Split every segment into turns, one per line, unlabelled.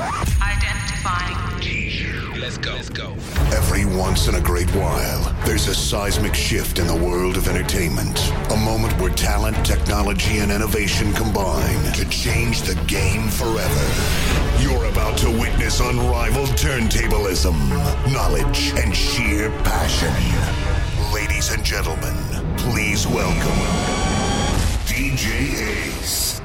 Identifying.
Let's go. Let's go.
Every once in a great while, there's a seismic shift in the world of entertainment. A moment where talent, technology, and innovation combine to change the game forever. You're about to witness unrivaled turntablism, knowledge, and sheer passion. Ladies and gentlemen, please welcome DJ Ace.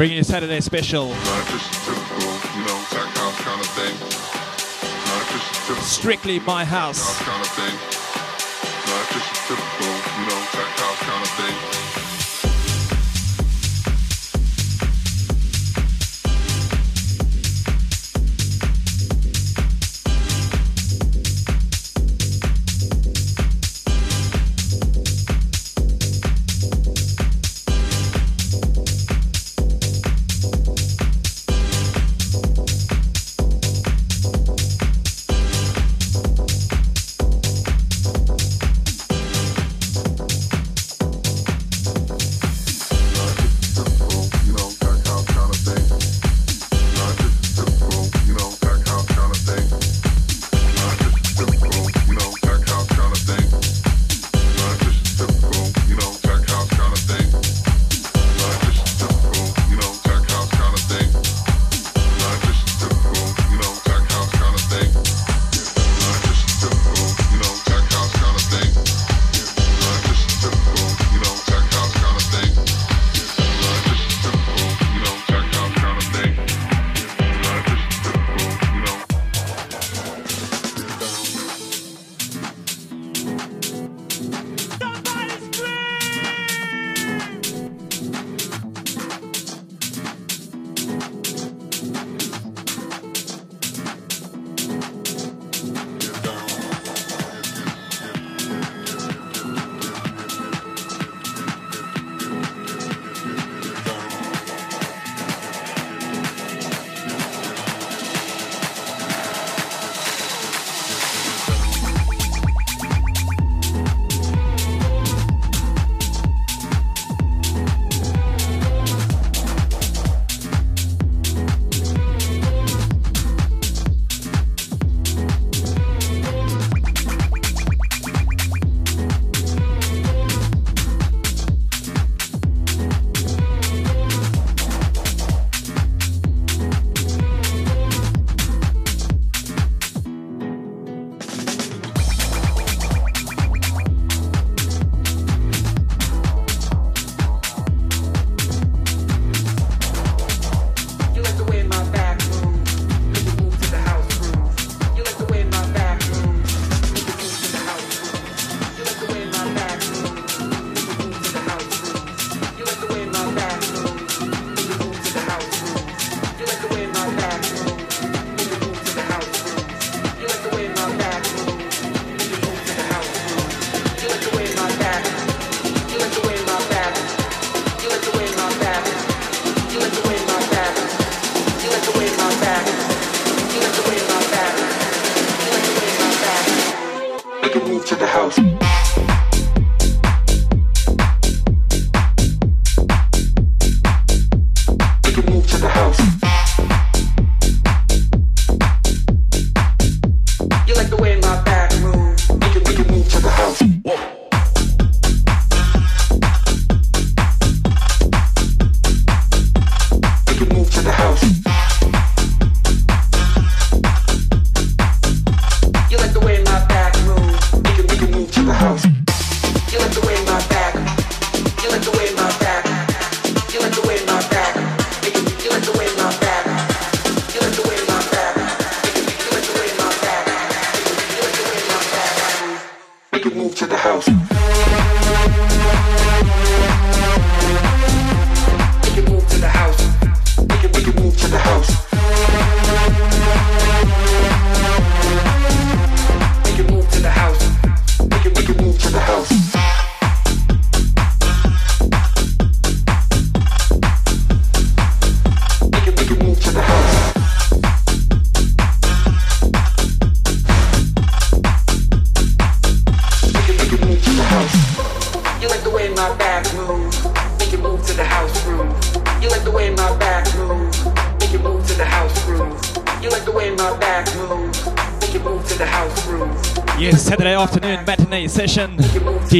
You bring your Saturday special. Strictly my house.
Kind of thing. Not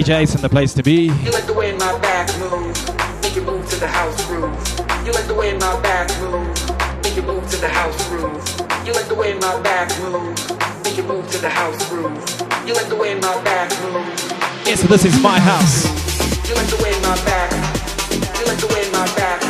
DJ Ace in the place to be.
You like the way my back moves, make move to the house groove. You like the way my back moves, make move to the house groove. You like the way my back moves, make move to the house groove. You like the way my back moves.
So this is my house.
You like the way my back. You like the way my back.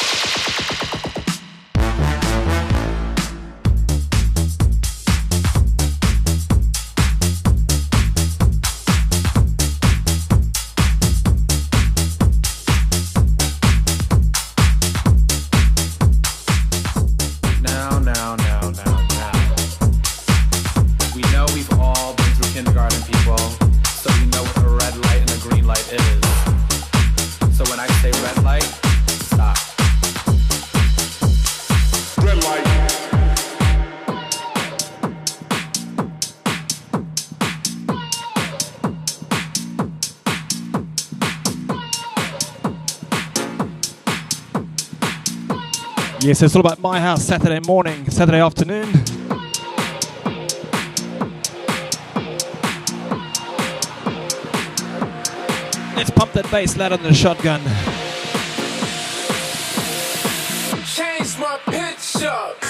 Yes, it's all about my house Saturday morning, Saturday afternoon. Let's pump that bass louder than a shotgun.
Change my pitch up,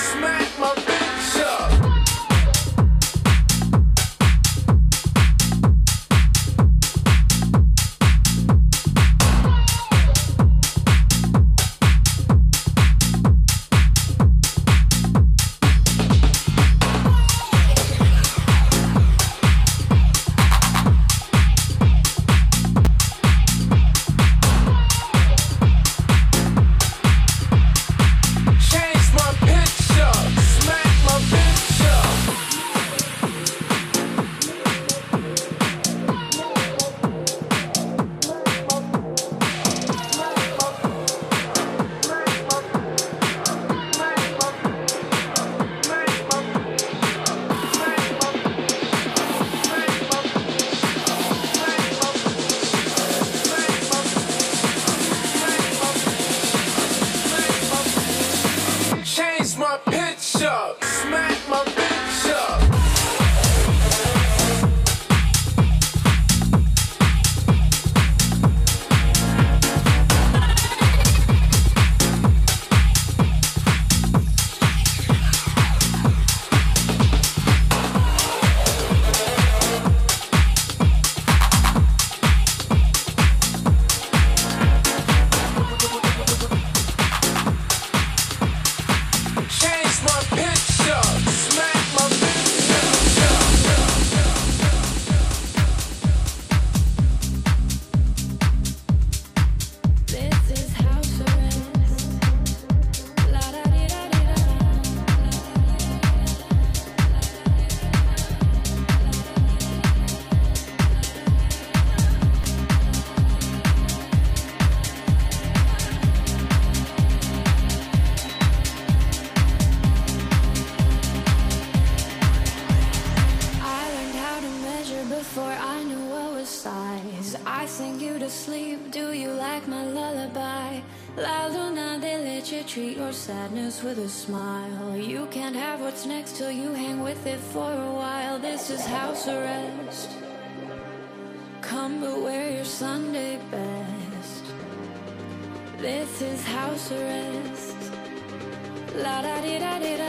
house arrest. La da di da di da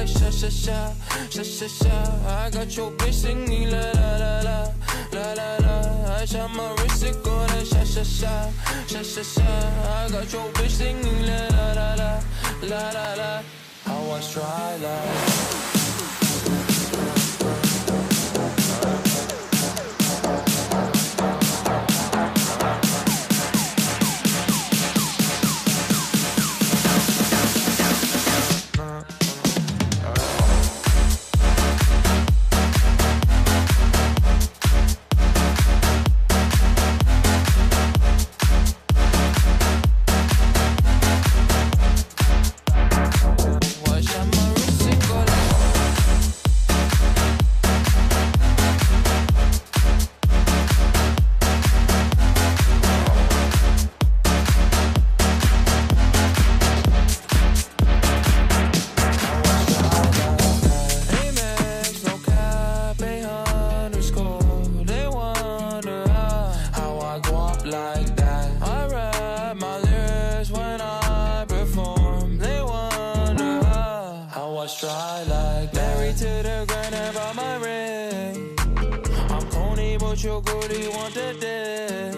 like
sha sha sha, sha sha sha. I got your bitch singing la la la la, la la la. I shot my wrist, it go like sha sha sha, sha sha sha. I got your bitch singing la la la la, la la la. I was try like. 31 today.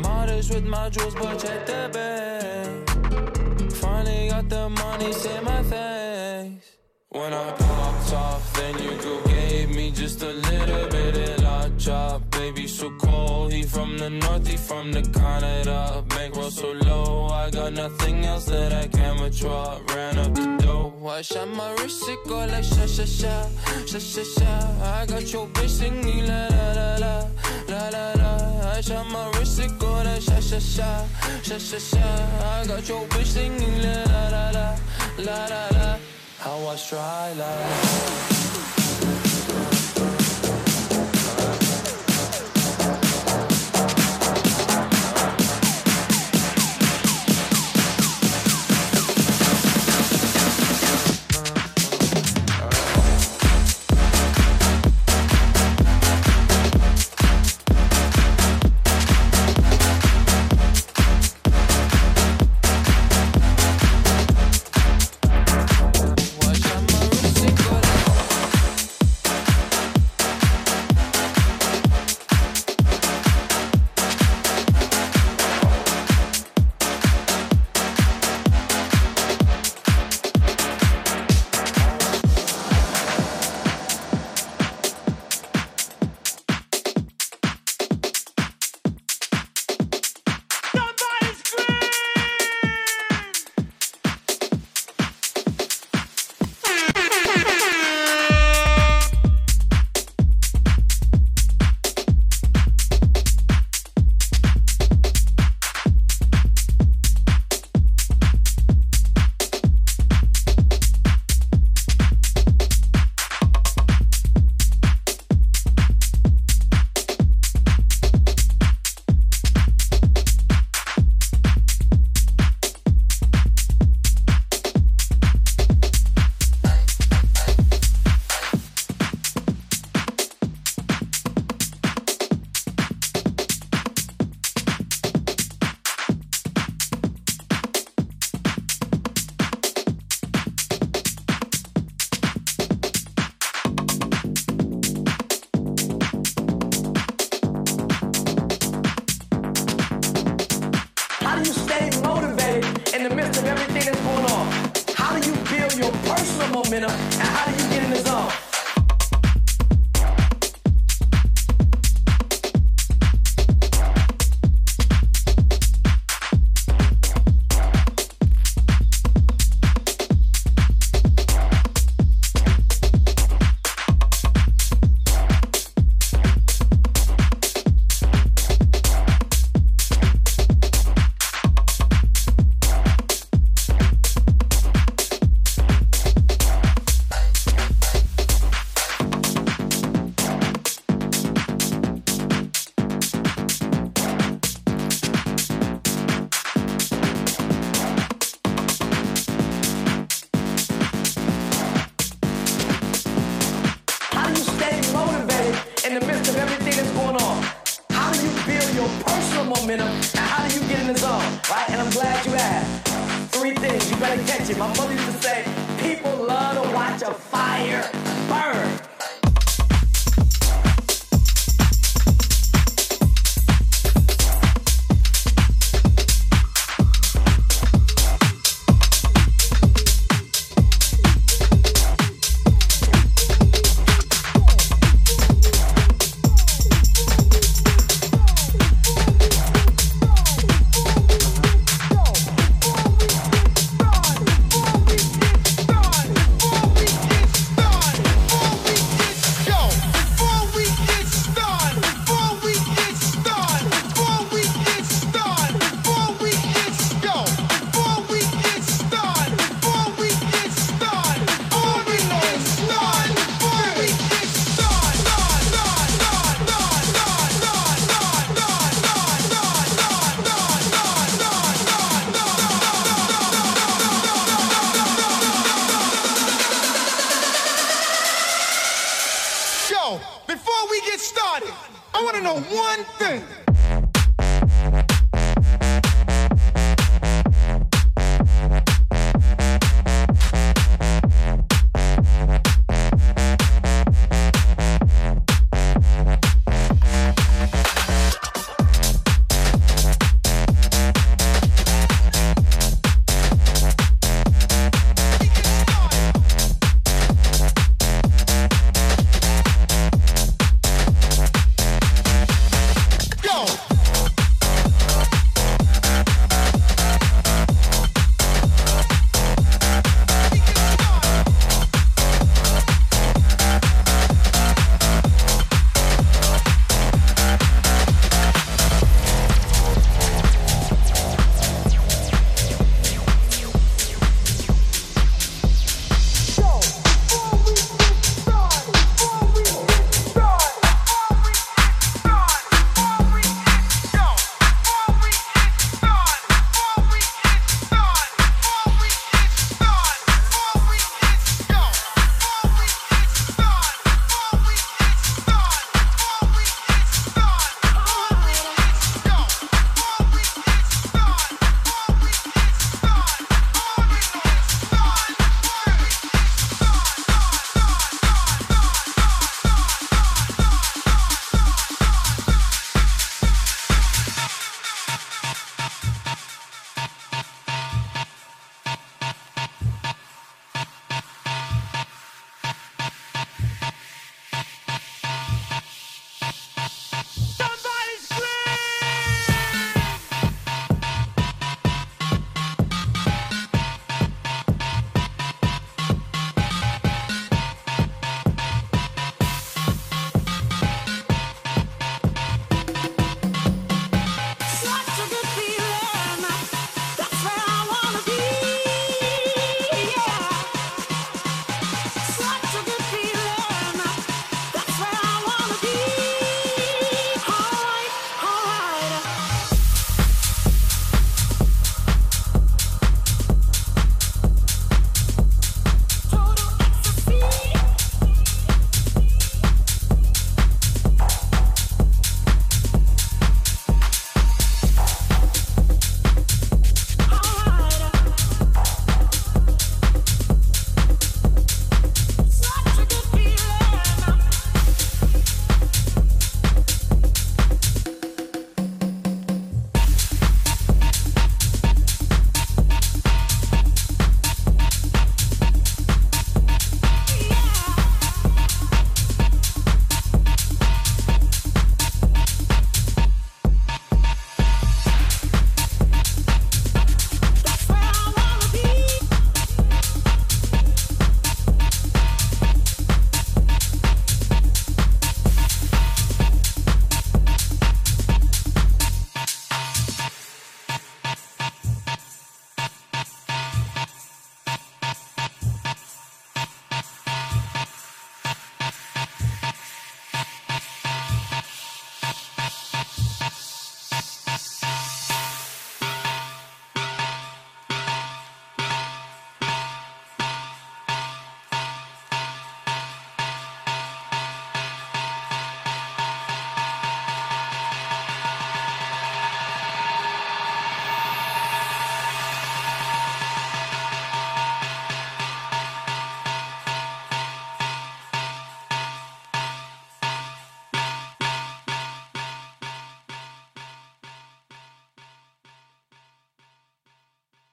Modest with my jewels, but check the bag. Finally got the money, say my thanks. When I popped off, then you girl gave me just a little bit of a job. Baby, so cold, he from the north, he from the Canada Bankroll so low, I got nothing else that I can withdraw. Ran up the dough. I shot my wrist, it go like sha sha sha, sha sha sha. I got your bitch singing la la la la, la la la. I shot my wrist, it go like sha sha sha, sha sha sha. I got your bitch singing la la la la, la la. How I try like.